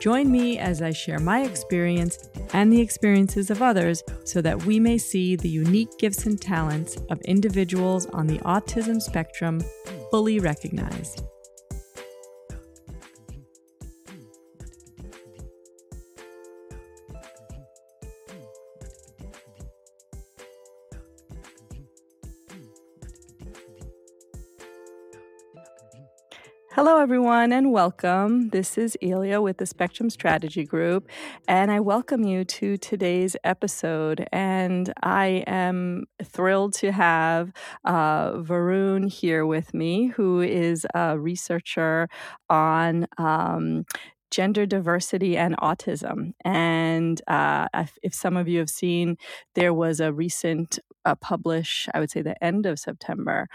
Join me as I share my experience and the experiences of others so that we may see the unique gifts and talents of individuals on the autism spectrum fully recognized. Hello, everyone, and welcome. This is Elia with the Spectrum Strategy Group, and I welcome you to today's episode. And I am thrilled to have uh, Varun here with me, who is a researcher on. Um, gender diversity and autism. And uh, if, some of you have seen, there was a recent uh, publish, I would say the end of September,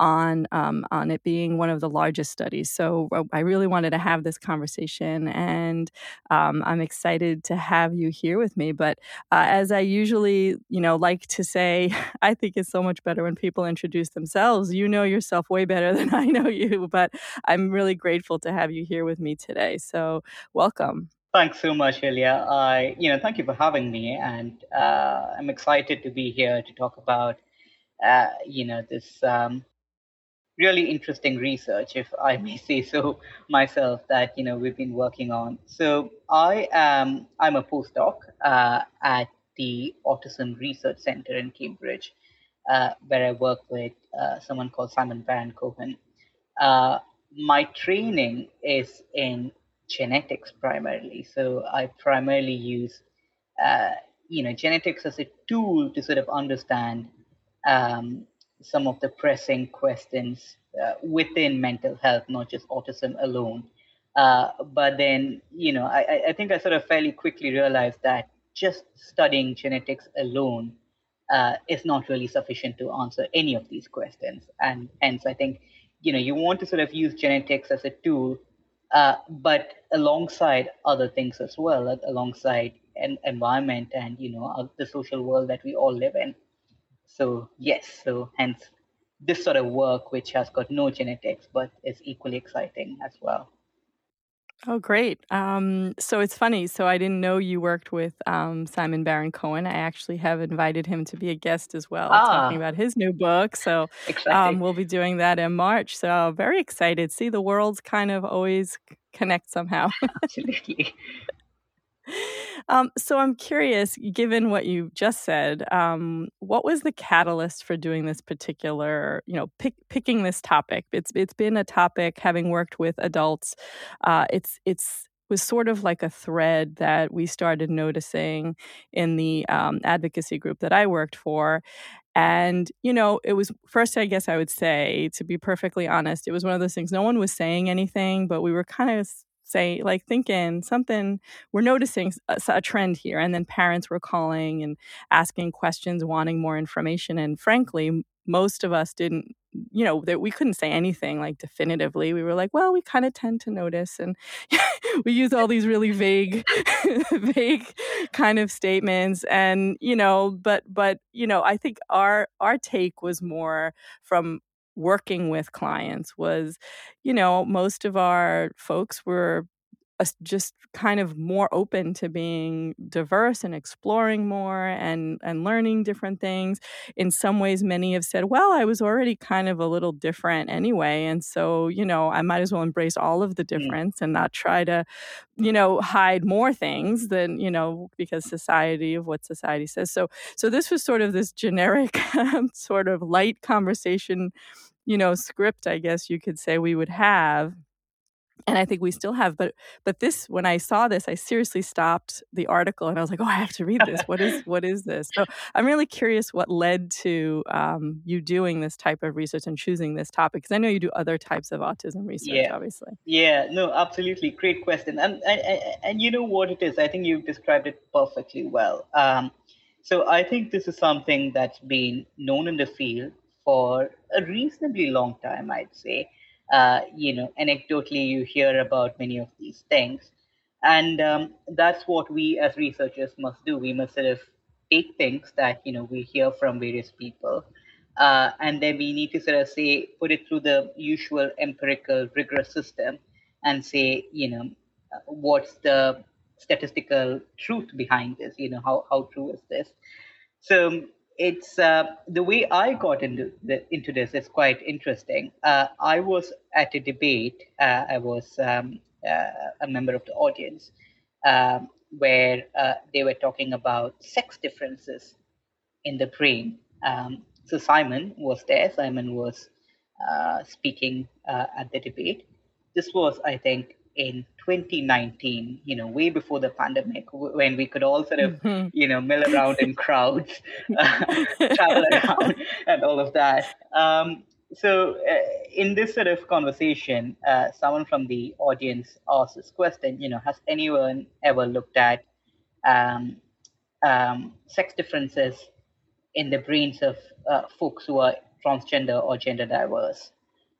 on um, on it being one of the largest studies. So uh, I really wanted to have this conversation, and um, I'm excited to have you here with me. But uh, as I usually, you know, like to say, I think it's so much better when people introduce themselves. You know yourself way better than I know you, but I'm really grateful to have you here with me today. So welcome. Thanks so much, Ilya. I, you know, thank you for having me, and uh, I'm excited to be here to talk about, uh, you know, this um, really interesting research, if I may say so myself, that you know we've been working on. So I am I'm a postdoc uh, at the Autism Research Center in Cambridge, uh, where I work with uh, someone called Simon Baron Cohen. Uh, my training is in genetics primarily, so I primarily use uh, you know genetics as a tool to sort of understand um, some of the pressing questions uh, within mental health, not just autism alone. Uh, but then, you know, I, I think I sort of fairly quickly realized that just studying genetics alone uh, is not really sufficient to answer any of these questions. And hence, I think, you know, you want to sort of use genetics as a tool, uh, but alongside other things as well, alongside an environment and, you know, the social world that we all live in. So yes, so hence this sort of work, which has got no genetics but is equally exciting as well. Oh, great. Um, so it's funny. So I didn't know you worked with um, Simon Baron Cohen. I actually have invited him to be a guest as well, ah, talking about his new book. So um, we'll be doing that in March. So very excited. See, the worlds kind of always connect somehow. Absolutely. Um, so I'm curious, given what you just said, um, what was the catalyst for doing this particular, you know, pick, picking this topic? It's it's been a topic having worked with adults. Uh, it's it's was sort of like a thread that we started noticing in the um, advocacy group that I worked for. And, you know, it was first, I guess I would say, to be perfectly honest, it was one of those things. No one was saying anything, but we were kind of say like thinking something we're noticing a, uh, a, trend here and then parents were calling and asking questions wanting more information and frankly most of us didn't you know that we couldn't say anything like definitively. We were like well we kind of tend to notice and we use all these really vague vague kind of statements and you know but but you know i think our our take was more from working with clients was, you know, most of our folks were just kind of more open to being diverse and exploring more and and learning different things in some ways many have said well i was already kind of a little different anyway and so you know i might as well embrace all of the mm. difference mm. and not try to you know hide more things than you know because society of what society says so so this was sort of this generic sort of light conversation you know, script, I guess you could say we would have. And I think we still have, but but this when I saw this, I seriously stopped the article and I was like, oh, I have to read this. What is what is this? So I'm really curious what led to um, you doing this type of research and choosing this topic because I know you do other types of autism research, yeah. obviously. Yeah, no, absolutely, great question. And, and and you know what it is? I think you've described it perfectly well. Um, So I think this is something that's been known in the field for a reasonably long time, I'd say. Uh, you know, anecdotally, you hear about many of these things. And um, that's what we as researchers must do. We must sort of take things that, you know, we hear from various people, uh, and then we need to sort of say, put it through the usual empirical, rigorous system and say, you know, what's the statistical truth behind this? You know, how, how true is this? So it's uh, the way I got into the, into this is quite interesting. Uh, I was at a debate. Uh, I was um, uh, a member of the audience um, where uh, they were talking about sex differences in the brain. Um, so Simon was there. Simon was uh, speaking at the debate. This was, I think, in 2019, you know, way before the pandemic, when we could all sort of, mm-hmm. you know, mill around in crowds, uh, travel around, and all of that. Um, so, uh, in this sort of conversation, uh, someone from the audience asked this question: You know, has anyone ever looked at um, um, sex differences in the brains of uh, folks who are transgender or gender diverse?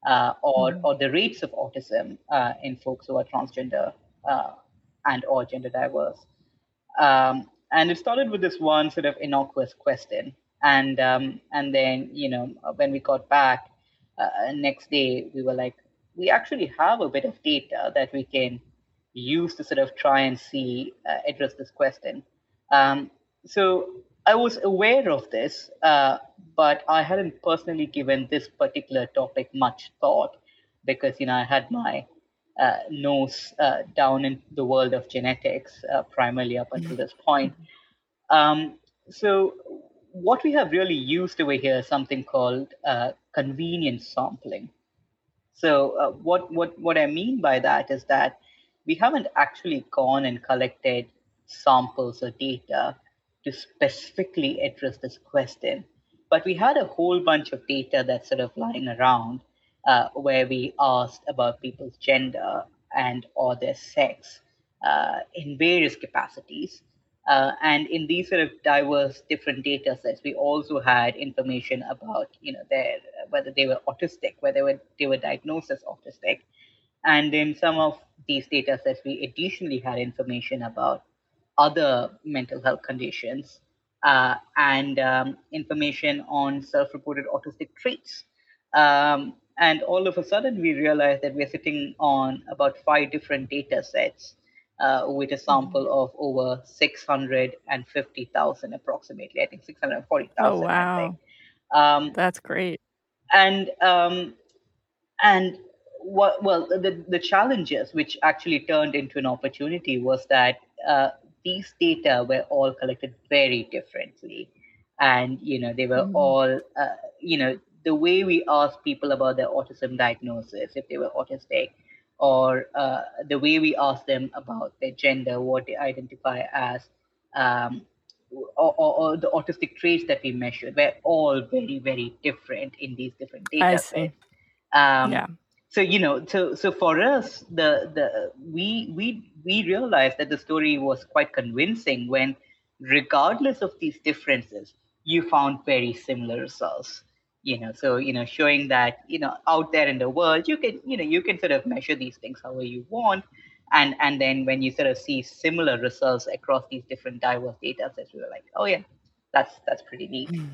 Uh, or, mm-hmm. or the rates of autism uh, in folks who are transgender uh, and or gender diverse. Um, and it started with this one sort of innocuous question. And, um, and then, you know, when we got back uh, next day, we were like, we actually have a bit of data that we can use to sort of try and see, uh, address this question. Um, so I was aware of this, uh, but I hadn't personally given this particular topic much thought because you know I had my uh, nose uh, down in the world of genetics uh, primarily up until this point. Um, so what we have really used over here is something called uh, convenience sampling. So uh, what what what I mean by that is that we haven't actually gone and collected samples or data to specifically address this question. But we had a whole bunch of data that's sort of lying around uh, where we asked about people's gender and or their sex uh, in various capacities. Uh, and in these sort of diverse different data sets, we also had information about, you know, their whether they were autistic, whether they were, they were diagnosed as autistic. And in some of these data sets, we additionally had information about other mental health conditions uh, and um, information on self-reported autistic traits. Um, and all of a sudden, we realized that we're sitting on about five different data sets uh, with a sample mm-hmm. of over 650,000 approximately. I think 640,000. Oh, wow. Um, That's great. And um, and what well the the challenges which actually turned into an opportunity was that uh, these data were all collected very differently. And you know they were mm. all uh, you know the way we asked people about their autism diagnosis if they were autistic or uh, the way we asked them about their gender what they identify as um, or, or, or, the autistic traits that we measured were all very very different in these different data sets. Um, yeah so you know so so for us the the we we we realized that the story was quite convincing when regardless of these differences you found very similar results you know. So you know showing that you know out there in the world you can you know you can sort of measure these things however you want. And and then when you sort of see similar results across these different diverse data sets we were like oh yeah that's that's pretty neat. Mm.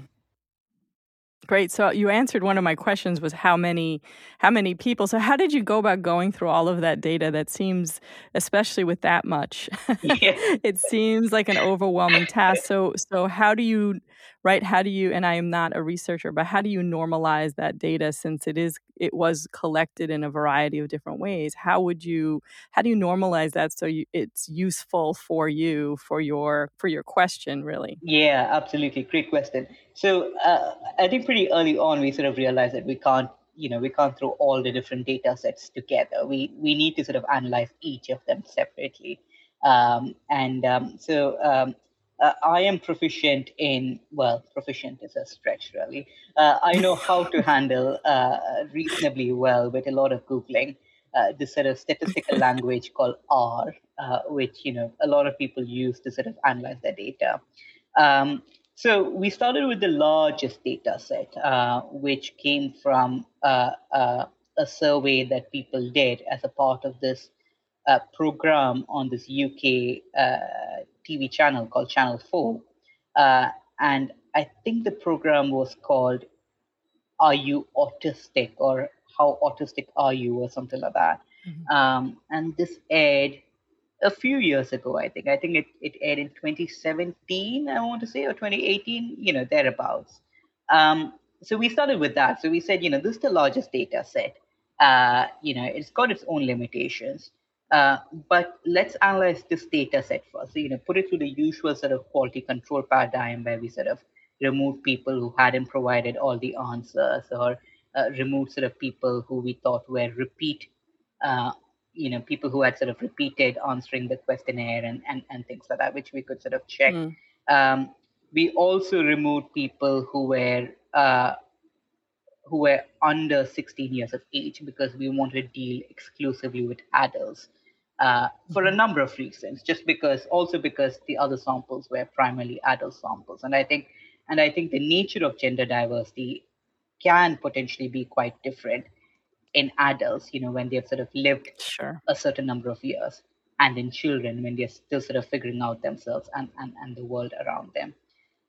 Great. So you answered one of my questions was how many how many people. So how did you go about going through all of that data that seems especially with that much. Yeah. it seems like an overwhelming task. So so how do you right how do you and I am not a researcher but how do you normalize that data since it is it was collected in a variety of different ways. How would you how do you normalize that so you, it's useful for you for your for your question really? Yeah, absolutely. Great question. So uh, I think pretty early on we sort of realized that we can't you know we can't throw all the different data sets together. We we need to sort of analyze each of them separately. Um, and um, so um, uh, I am proficient in, well, proficient is a stretch really. Uh, I know how to handle uh, reasonably well with a lot of Googling uh, this sort of statistical language called R, uh, which, you know, a lot of people use to sort of analyze their data. Um, So we started with the largest data set, uh, which came from a survey that people did as a part of this program on this UK TV channel called Channel 4. Uh, and I think the program was called Are You Autistic or How Autistic Are You or something like that. Mm-hmm. Um, and this aired a few years ago, I think. I think it, it aired in 2017, I want to say, or 2018, you know, thereabouts. Um, so we started with that. So we said, you know, this is the largest data set. Uh, you know, it's got its own limitations. Uh, but let's analyze this data set first. So, you know, put it through the usual sort of quality control paradigm where we sort of remove people who hadn't provided all the answers or uh, remove sort of people who we thought were repeat uh, you know people who had sort of repeated answering the questionnaire and and, and things like that which we could sort of check mm. um, we also removed people who were uh, who were under 16 years of age because we wanted to deal exclusively with adults uh, for a mm-hmm. number of reasons just because also because the other samples were primarily adult samples and i think and i think the nature of gender diversity can potentially be quite different in adults, you know, when they've sort of lived sure. a certain number of years, and in children when they're still sort of figuring out themselves and, and, and the world around them.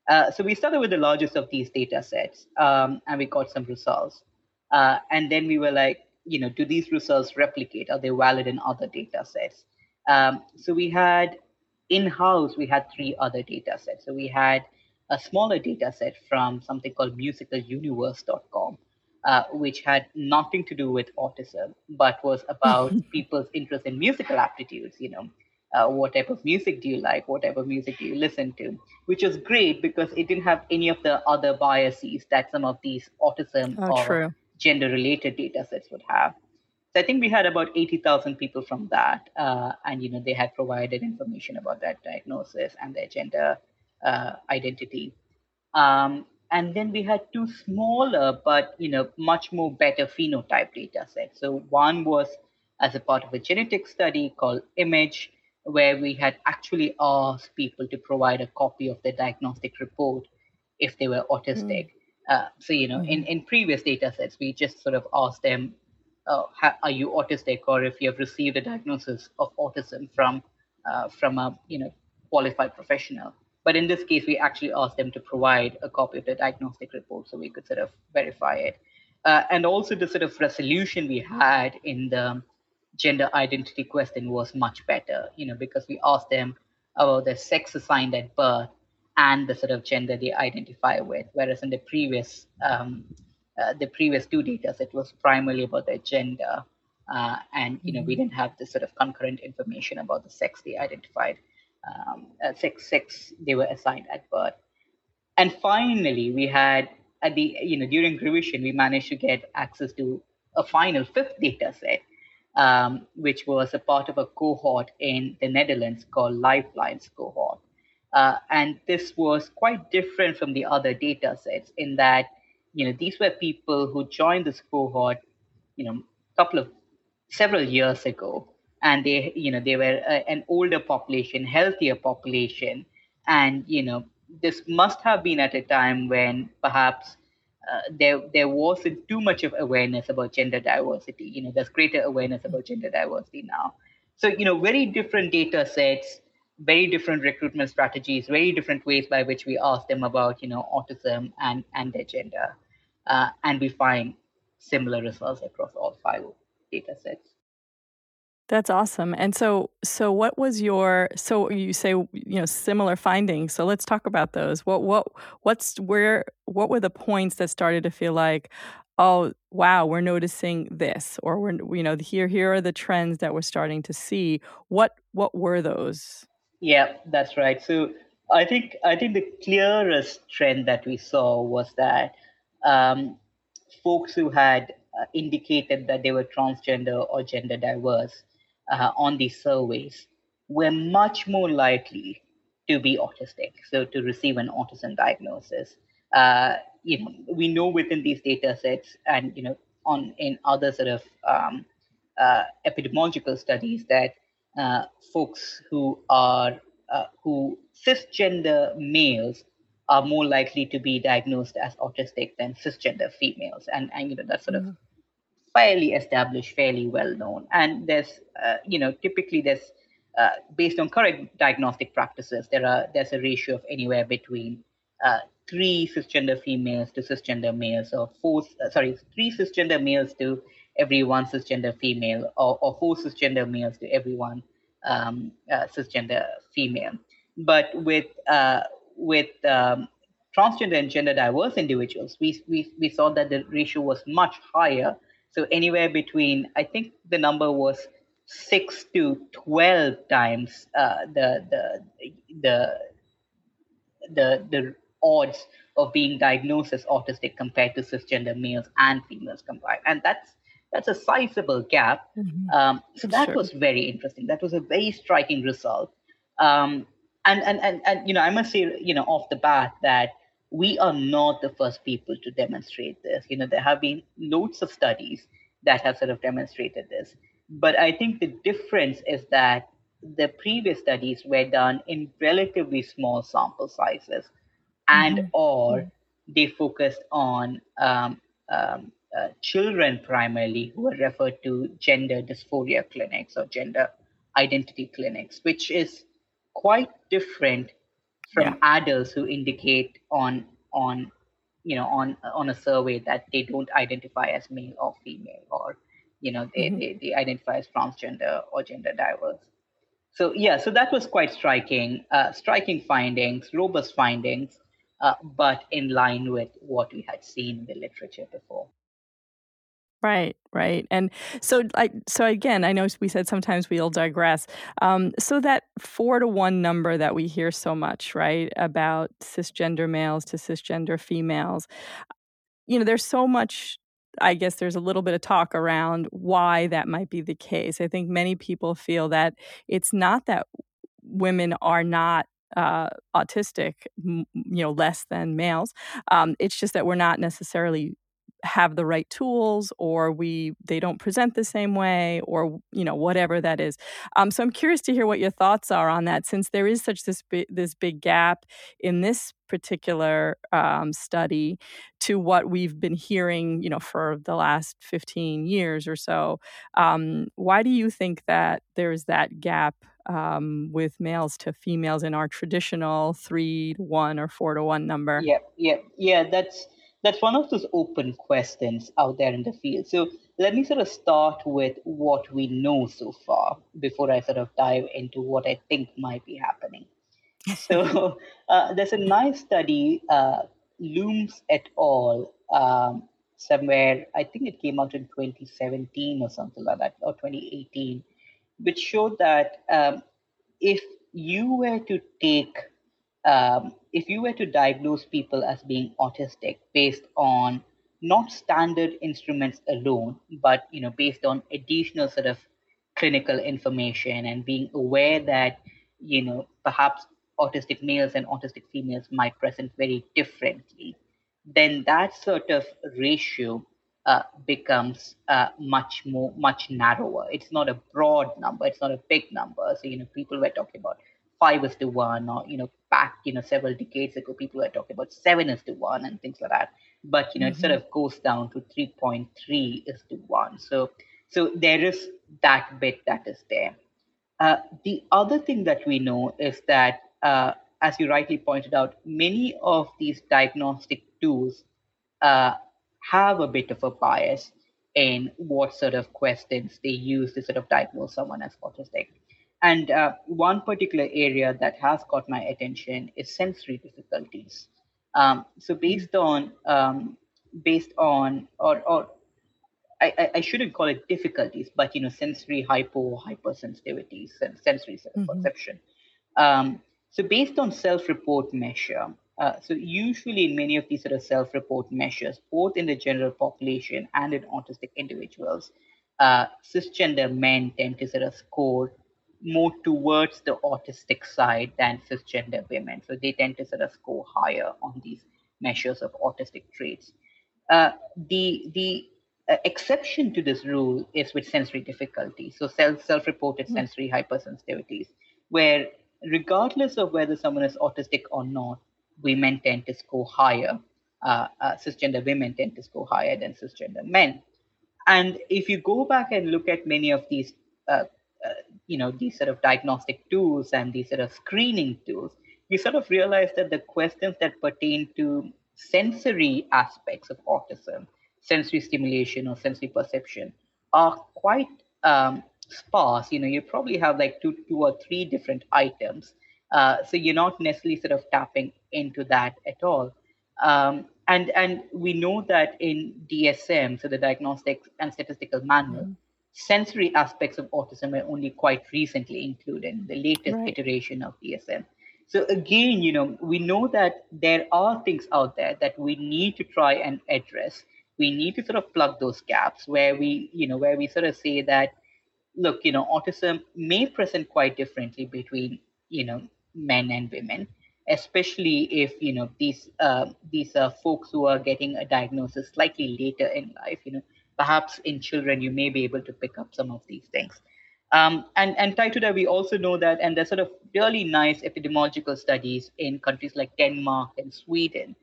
Uh, so we started with the largest of these data sets um, and we got some results. Uh, and then we were like, you know, do these results replicate? Are they valid in other data sets? Um, so we had in house, we had three other data sets. So we had a smaller data set from something called musicaluniverse.com, uh, which had nothing to do with autism, but was about people's interest in musical aptitudes. You know, uh, what type of music do you like? What type of music do you listen to? Which was great because it didn't have any of the other biases that some of these autism oh, or gender-related data sets would have. So I think we had about 80,000 people from that, uh, and you know they had provided information about that diagnosis and their gender uh, identity. Um, and then we had two smaller but you know much more better phenotype data sets so one was as a part of a genetic study called image where we had actually asked people to provide a copy of their diagnostic report if they were autistic mm. uh, so you know mm. in, in previous data sets we just sort of asked them uh, are you autistic or if you have received a diagnosis of autism from uh, from a you know qualified professional but in this case, we actually asked them to provide a copy of the diagnostic report so we could sort of verify it. Uh, and also the sort of resolution we had in the gender identity question was much better, you know, because we asked them about their sex assigned at birth and the sort of gender they identify with, whereas in the previous um, uh, the previous two data it was primarily about their gender, uh, and you know we mm-hmm. didn't have this sort of concurrent information about the sex they identified um, uh, six six they were assigned at birth. And finally, we had at the you know during revision we managed to get access to a final fifth data set, um, which was a part of a cohort in the Netherlands called Lifelines cohort. Uh, and this was quite different from the other data sets in that you know these were people who joined this cohort you know a couple of several years ago and they you know they were a, an older population healthier population and you know this must have been at a time when perhaps uh, there there wasn't too much of awareness about gender diversity. You know there's greater awareness about gender diversity now. So you know very different data sets very different recruitment strategies very different ways by which we ask them about you know autism and and their gender. Uh, and we find similar results across all five data sets that's awesome. And so so what was your so you say you know similar findings. So let's talk about those. What what what's where what were the points that started to feel like oh wow, we're noticing this or we're you know here here are the trends that we're starting to see. What what were those? Yeah, that's right. So I think I think the clearest trend that we saw was that um, folks who had uh, indicated that they were transgender or gender diverse uh, on these surveys were much more likely to be autistic, so to receive an autism diagnosis. Uh, you know, we know within these data sets and you know on in other sort of um, uh, epidemiological studies that uh, folks who are uh, who cisgender males are more likely to be diagnosed as autistic than cisgender females, and and you know that's sort mm-hmm. of fairly established, fairly well known. And there's uh, you know typically there's uh, based on current diagnostic practices, there are there's a ratio of anywhere between uh, three cisgender females to cisgender males, or four uh, sorry three cisgender males to every one cisgender female, or, or four cisgender males to every one um, uh, cisgender female. But with uh, with um, transgender and gender diverse individuals, we, we, we saw that the ratio was much higher. So anywhere between, I think the number was six to twelve times uh, the, the the the the odds of being diagnosed as autistic compared to cisgender males and females combined, and that's that's a sizable gap. Mm-hmm. Um, so that sure. was very interesting. That was a very striking result. Um, and, and, and, and, you know, I must say, you know, off the bat that we are not the first people to demonstrate this. You know, there have been loads of studies that have sort of demonstrated this. But I think the difference is that the previous studies were done in relatively small sample sizes and mm-hmm. or they focused on um, um, uh, children primarily who are referred to gender dysphoria clinics or gender identity clinics, which is quite different from yeah. adults who indicate on on you know on on a survey that they don't identify as male or female or you know they, mm-hmm. they, they identify as transgender or gender diverse so yeah so that was quite striking uh, striking findings robust findings uh, but in line with what we had seen in the literature before Right, right. And so I so again, I know we said sometimes we'll digress. Um, so that four to one number that we hear so much, right, about cisgender males to cisgender females, you know, there's so much I guess there's a little bit of talk around why that might be the case. I think many people feel that it's not that women are not uh, autistic, you know, less than males. Um, it's just that we're not necessarily have the right tools or we they don't present the same way or you know whatever that is. Um, so i'm curious to hear what your thoughts are on that since there is such this big, this big gap in this particular um, study to what we've been hearing you know for the last 15 years or so. Um, why do you think that there's that gap um, with males to females in our traditional three to one or four to one number? Yeah yeah yeah that's that's one of those open questions out there in the field. So let me sort of start with what we know so far before I sort of dive into what I think might be happening. so uh, there's a nice study, uh, Loomes et al. Um, somewhere, I think it came out in 2017 or something like that, or 2018, which showed that um, if you were to take um, if you were to diagnose people as being autistic based on not standard instruments alone, but you know, based on additional sort of clinical information and being aware that you know perhaps autistic males and autistic females might present very differently, then that sort of ratio uh, becomes uh, much more much narrower. It's not a broad number. It's not a big number. So you know, people were talking about five is to one, or you know, back you know several decades ago, people were talking about seven is to one and things like that. But you know, mm-hmm. it sort of goes down to three point three is to one. So so there is that bit that is there. Uh, the other thing that we know is that, uh, as you rightly pointed out, many of these diagnostic tools uh, have a bit of a bias in what sort of questions they use to sort of diagnose someone as autistic. And uh, one particular area that has caught my attention is sensory difficulties. Um, so based on um, based on or or I, I shouldn't call it difficulties, but you know sensory hypo hypersensitivities and sensory mm-hmm. perception. Um, so based on self-report measure, uh, so usually in many of these sort of self-report measures, both in the general population and in autistic individuals, uh, cisgender men tend to sort of score more towards the autistic side than cisgender women. So they tend to sort of score higher on these measures of autistic traits. Uh, the the uh, exception to this rule is with sensory difficulties, So self self-reported mm-hmm. sensory hypersensitivities, where regardless of whether someone is autistic or not, women tend to score higher. Uh, uh, cisgender women tend to score higher than cisgender men. And if you go back and look at many of these, uh, you know, these sort of diagnostic tools and these sort of screening tools, you sort of realize that the questions that pertain to sensory aspects of autism, sensory stimulation or sensory perception, are quite um, sparse. You know, you probably have like two, two or three different items. Uh, so you're not necessarily sort of tapping into that at all. Um, and and we know that in DSM, so the Diagnostic and Statistical Manual, mm-hmm. Sensory aspects of autism are only quite recently included in the latest right. iteration of DSM. So again, you know, we know that there are things out there that we need to try and address. We need to sort of plug those gaps where we, you know, where we sort of say that, look, you know, autism may present quite differently between, you know, men and women especially if you know these uh, these are folks who are getting a diagnosis slightly later in life you know perhaps in children you may be able to pick up some of these things um, and and tied to that we also know that and there's sort of really nice epidemiological studies in countries like denmark and sweden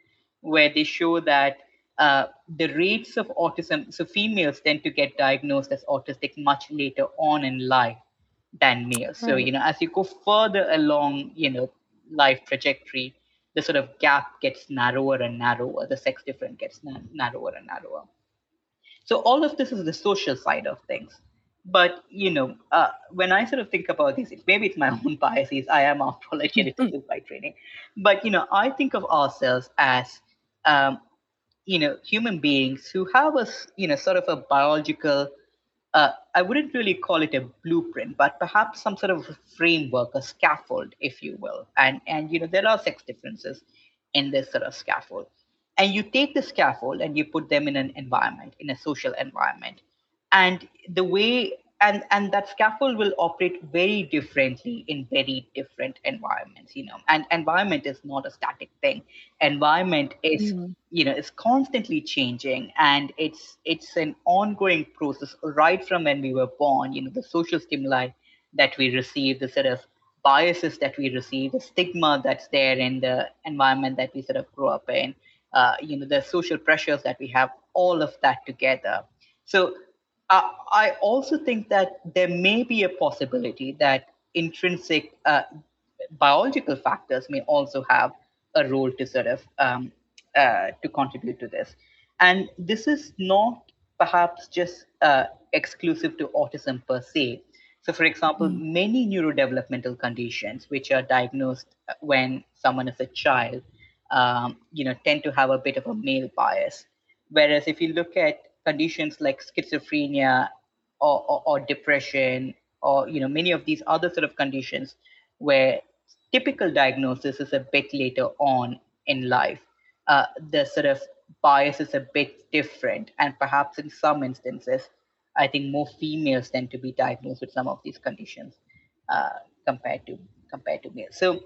where they show that uh, the rates of autism so females tend to get diagnosed as autistic much later on in life than males right. so you know as you go further along you know life trajectory, the sort of gap gets narrower and narrower, the sex difference gets na- narrower and narrower. So all of this is the social side of things. But you know, uh, when I sort of think about these, maybe it's my own biases. I am after all a geneticist by training, but you know, I think of ourselves as um, you know human beings who have a you know sort of a biological uh, I wouldn't really call it a blueprint, but perhaps some sort of framework, a scaffold, if you will. And and you know there are sex differences in this sort of scaffold, and you take the scaffold and you put them in an environment, in a social environment, and the way and and that scaffold will operate very differently in very different environments you know. And environment is not a static thing. Environment is mm-hmm. you know is constantly changing. And it's it's an ongoing process right from when we were born you know the social stimuli that we receive the sort of biases that we receive the stigma that's there in the environment that we sort of grow up in uh, you know the social pressures that we have all of that together so uh, I also think that there may be a possibility that intrinsic uh, biological factors may also have a role to sort of um, uh, to contribute to this. And this is not perhaps just uh, exclusive to autism per se. So, for example, mm. many neurodevelopmental conditions which are diagnosed when someone is a child, um, you know, tend to have a bit of a male bias. Whereas if you look at conditions like schizophrenia or, or, or depression or you know many of these other sort of conditions where typical diagnosis is a bit later on in life uh, the sort of bias is a bit different and perhaps in some instances i think more females tend to be diagnosed with some of these conditions uh, compared to compared to males so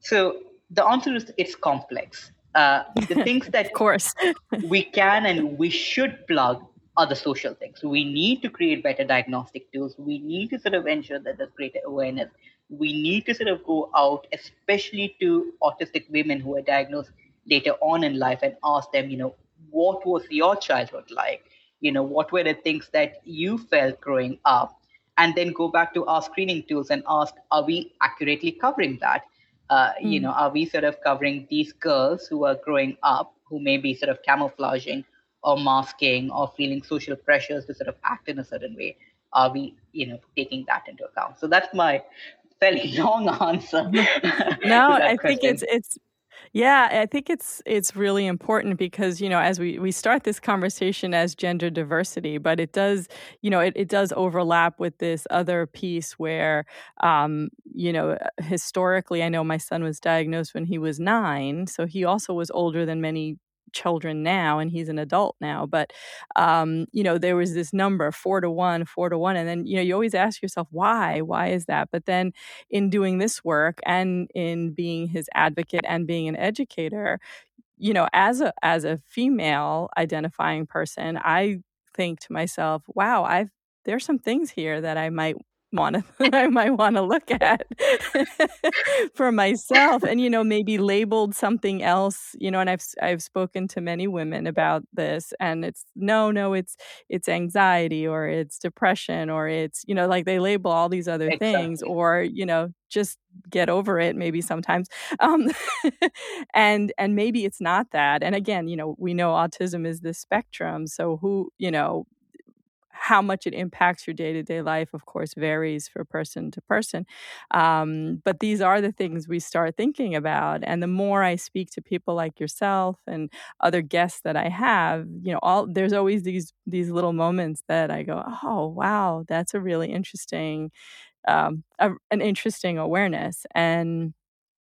so the answer is it's complex uh, the things that of course we can and we should plug are the social things. We need to create better diagnostic tools. We need to sort of ensure that there's greater awareness. We need to sort of go out, especially to autistic women who are diagnosed later on in life, and ask them, you know, what was your childhood like? You know, what were the things that you felt growing up? And then go back to our screening tools and ask, are we accurately covering that? Uh, mm. you know are we sort of covering these girls who are growing up who may be sort of camouflaging or masking or feeling social pressures to sort of act in a certain way are we you know taking that into account so that's my fairly long answer no i question. think it's it's yeah, I think it's it's really important because you know as we we start this conversation as gender diversity, but it does you know it, it does overlap with this other piece where um, you know historically I know my son was diagnosed when he was nine, so he also was older than many children now and he's an adult now but um, you know there was this number four to one four to one and then you know you always ask yourself why? Why is that? But then in doing this work and in being his advocate and being an educator you know as a as a female identifying person i think to myself wow i've there's some things here that i might want to I might want to look at for myself and you know maybe labeled something else you know and I've I've spoken to many women about this and it's no no it's it's anxiety or it's depression or it's you know like they label all these other exactly. things or you know just get over it maybe sometimes um, and and maybe it's not that and again you know we know autism is the spectrum so who you know how much it impacts your day to day life, of course, varies for person to person. Um, but these are the things we start thinking about. And the more I speak to people like yourself and other guests that I have, you know, all there's always these these little moments that I go, oh wow, that's a really interesting, um, a, an interesting awareness. And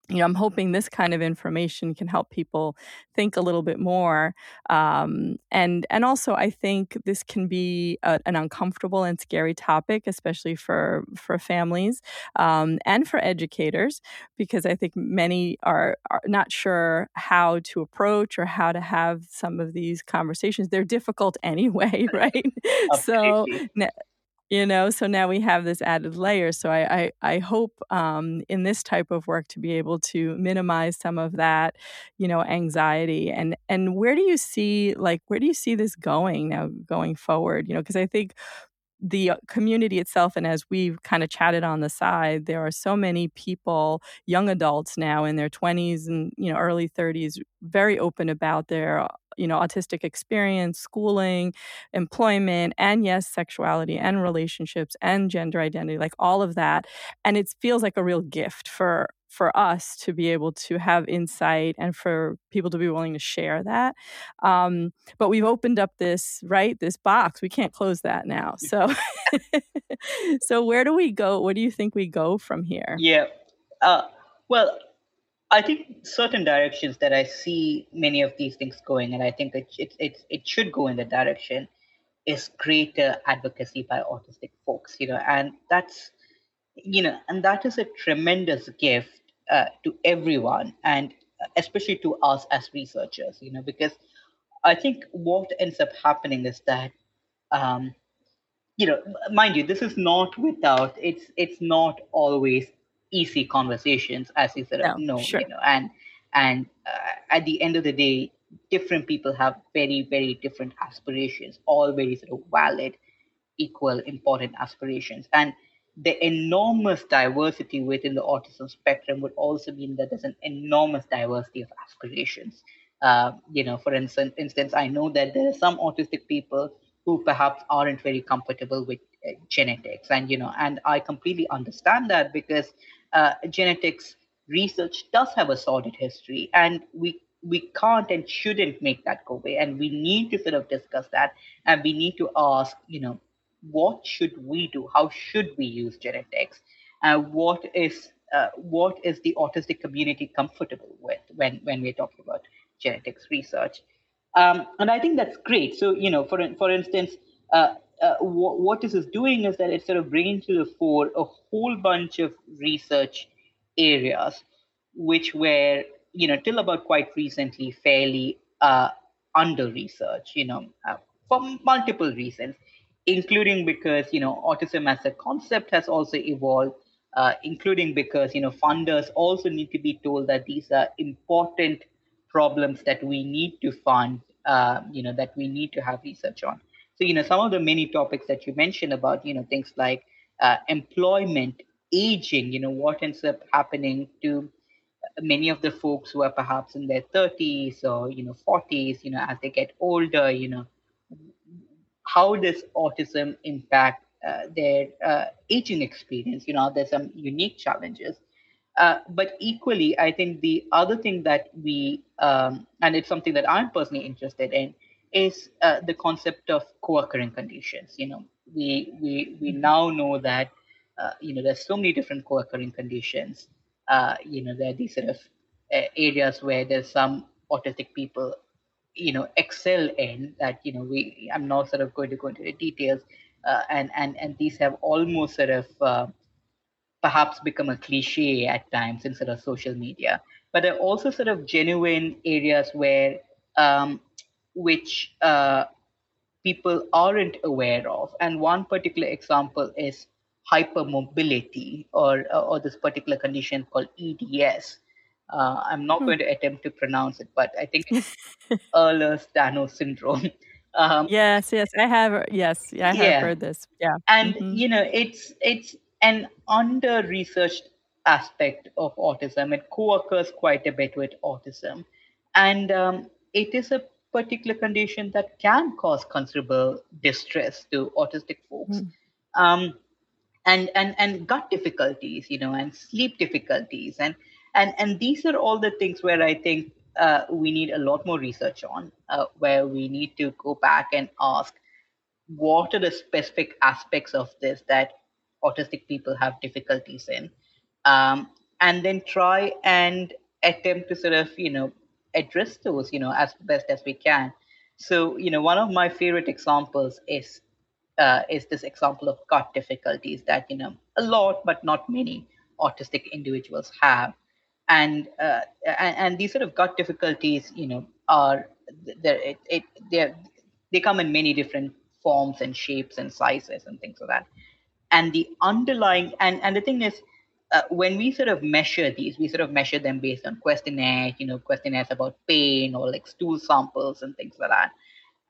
you know, I'm hoping this kind of information can help people think a little bit more, um, and and also I think this can be a, an uncomfortable and scary topic, especially for for families um, and for educators, because I think many are, are not sure how to approach or how to have some of these conversations. They're difficult anyway, right? so you know so now we have this added layer so i i, I hope um, in this type of work to be able to minimize some of that you know anxiety and and where do you see like where do you see this going now going forward? You know because i think the uh, community itself and as we've kind of chatted on the side there are so many people young adults now in their 20s and you know early 30s very open about their you know autistic experience schooling employment and yes sexuality and relationships and gender identity like all of that. And it feels like a real gift for for us to be able to have insight and for people to be willing to share that um, but we've opened up this right this box we can't close that now so so where do we go where do you think we go from here yeah uh, well I think certain directions that I see many of these things going, and I think it it it, it should go in the direction, is greater advocacy by autistic folks. You know, and that's you know, and that is a tremendous gift uh, to everyone, and especially to us as researchers. You know, because I think what ends up happening is that. Um, you know, mind you, this is not without it's it's not always easy conversations as you sort of no, know sure. you know and and uh, at the end of the day different people have very very different aspirations all very sort of valid equal important aspirations and the enormous diversity within the autism spectrum would also mean that there's an enormous diversity of aspirations uh, you know for instance, instance i know that there are some autistic people who perhaps aren't very comfortable with uh, genetics and you know and i completely understand that because uh, genetics research does have a sordid history, and we we can't and shouldn't make that go away. And we need to sort of discuss that, and we need to ask, you know, what should we do? How should we use genetics? Uh, what is uh, what is the autistic community comfortable with when when we're talking about genetics research? Um, and I think that's great. So you know, for for instance, uh, uh, what, this is doing is that it's sort of bringing to the fore a whole bunch of research areas which were, you know, till about quite recently fairly uh, under research, you know, uh, for multiple reasons, including because, you know, autism as a concept has also evolved, uh, including because, you know, funders also need to be told that these are important problems that we need to fund, uh, you know, that we need to have research on. So, you know, some of the many topics that you mentioned about, you know, things like uh, employment, aging, you know, what ends up happening to many of the folks who are perhaps in their 30s or, you know, 40s, you know, as they get older, you know, how does autism impact uh, their uh, aging experience? You know, there's some unique challenges. Uh, but equally, I think the other thing that we, um, and it's something that I'm personally interested in, is uh, the concept of co-occurring conditions. You know, we we we mm-hmm. now know that uh, you know there's so many different co-occurring conditions. Uh, you know, there are these sort of uh, areas where there's some autistic people, you know, excel in that. You know, we I'm not sort of going to go into the details, uh, and and and these have almost sort of uh, perhaps become a cliche at times in sort of social media. But there are also sort of genuine areas where um, which uh, people aren't aware of. And one particular example is hypermobility or or this particular condition called EDS. Uh, I'm not hmm. going to attempt to pronounce it, but I think Ehlers-Danlos syndrome. Um, yes, yes, I have. Yes, I have yeah. heard this. Yeah, and mm-hmm. you know, it's it's an under-researched aspect of autism. It co-occurs quite a bit with autism, and um, it is a particular condition that can cause considerable distress to autistic folks. Mm. Um, and, and, and gut difficulties, you know, and sleep difficulties. And, and, and these are all the things where I think uh, we need a lot more research on, uh, where we need to go back and ask what are the specific aspects of this that autistic people have difficulties in, um, and then try and attempt to sort of you know address those you know as best as we can. So you know one of my favorite examples is uh, is this example of gut difficulties that you know a lot but not many autistic individuals have and uh, and, and, these sort of gut difficulties you know are it, it they they come in many different forms and shapes and sizes and things like that and the underlying and and the thing is uh, when we sort of measure these we sort of measure them based on questionnaires you know questionnaires about pain or like stool samples and things like that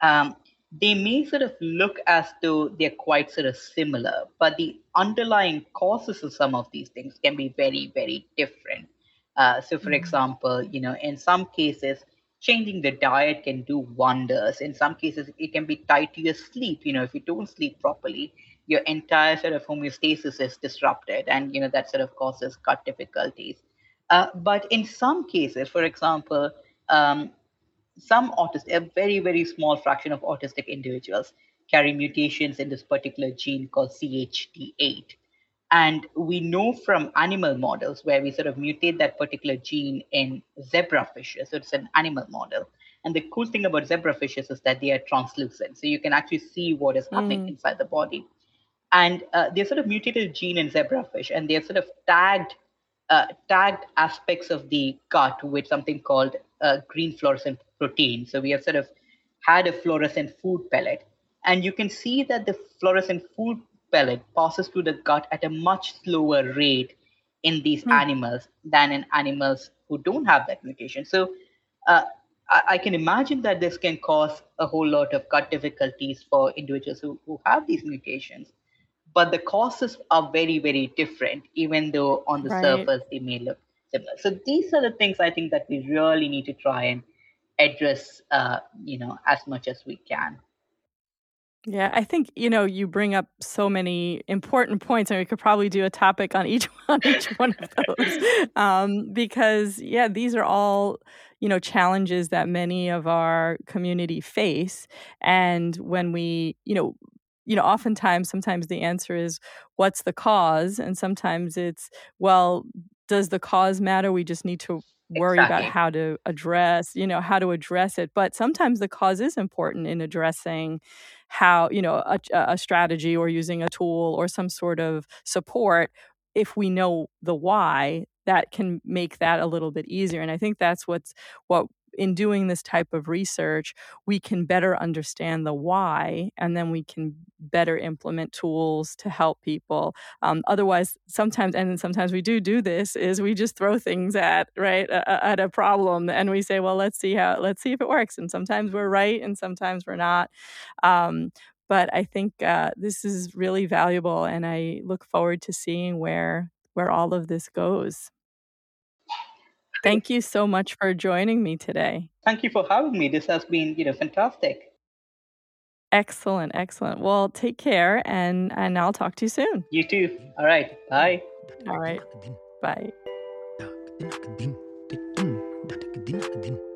um, they may sort of look as though they're quite sort of similar, but the underlying causes of some of these things can be very, very different. Uh, so, for mm-hmm. example, you know, in some cases, changing the diet can do wonders. In some cases, it can be tied to your sleep. You know, if you don't sleep properly, your entire sort of homeostasis is disrupted, and you know that sort of causes gut difficulties. Uh, but in some cases, for example, um, some autistic, a very, very small fraction of autistic individuals carry mutations in this particular gene called CHD8. And we know from animal models where we sort of mutate that particular gene in zebrafishes, so it's an animal model. And the cool thing about zebrafishes is that they are translucent. So you can actually see what is happening mm. inside the body. And uh, they sort of mutated gene in zebrafish and they're sort of tagged uh, tagged aspects of the gut with something called uh, green fluorescent protein. So we have sort of had a fluorescent food pellet. And you can see that the fluorescent food pellet passes through the gut at a much slower rate in these mm. animals than in animals who don't have that mutation. So uh, I, I, can imagine that this can cause a whole lot of gut difficulties for individuals who, who have these mutations. But the causes are very, very different, even though on the right. surface they may look similar. So these are the things I think that we really need to try and address uh, you know as much as we can yeah, I think you know you bring up so many important points, and we could probably do a topic on each on each one of those, um, because yeah, these are all you know challenges that many of our community face, and when we you know you know oftentimes sometimes the answer is what's the cause, and sometimes it's well does the cause matter? We just need to worry exactly. about how to address you know how to address it but sometimes the cause is important in addressing how you know a, a, strategy or using a tool or some sort of support if we know the why that can make that a little bit easier and i think that's what's what in doing this type of research, we can better understand the why, and then we can better implement tools to help people. Um, otherwise, sometimes, and sometimes we do do this, is we just throw things at right at a problem, and we say, well, let's see how, let's see if it works. And sometimes we're right, and sometimes we're not. Um, but I think uh, this is really valuable, and I look forward to seeing where where all of this goes. Thank you so much for joining me today. Thank you for having me. This has been, you know, fantastic. Excellent, excellent. Well, take care and and I'll talk to you soon. You too. All right. Bye. All right. Bye.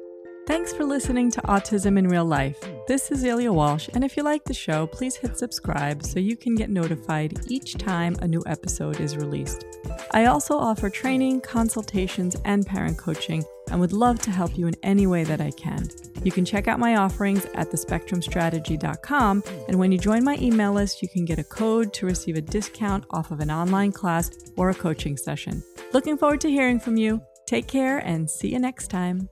Thanks for listening to Autism in Real Life. This is Ilya Walsh, and if you like the show, please hit subscribe so you can get notified each time a new episode is released. I also offer training, consultations, and parent coaching, and would love to help you in any way that I can. You can check out my offerings at thespectrumstrategy.com, and when you join my email list, you can get a code to receive a discount off of an online class or a coaching session. Looking forward to hearing from you. Take care and see you next time.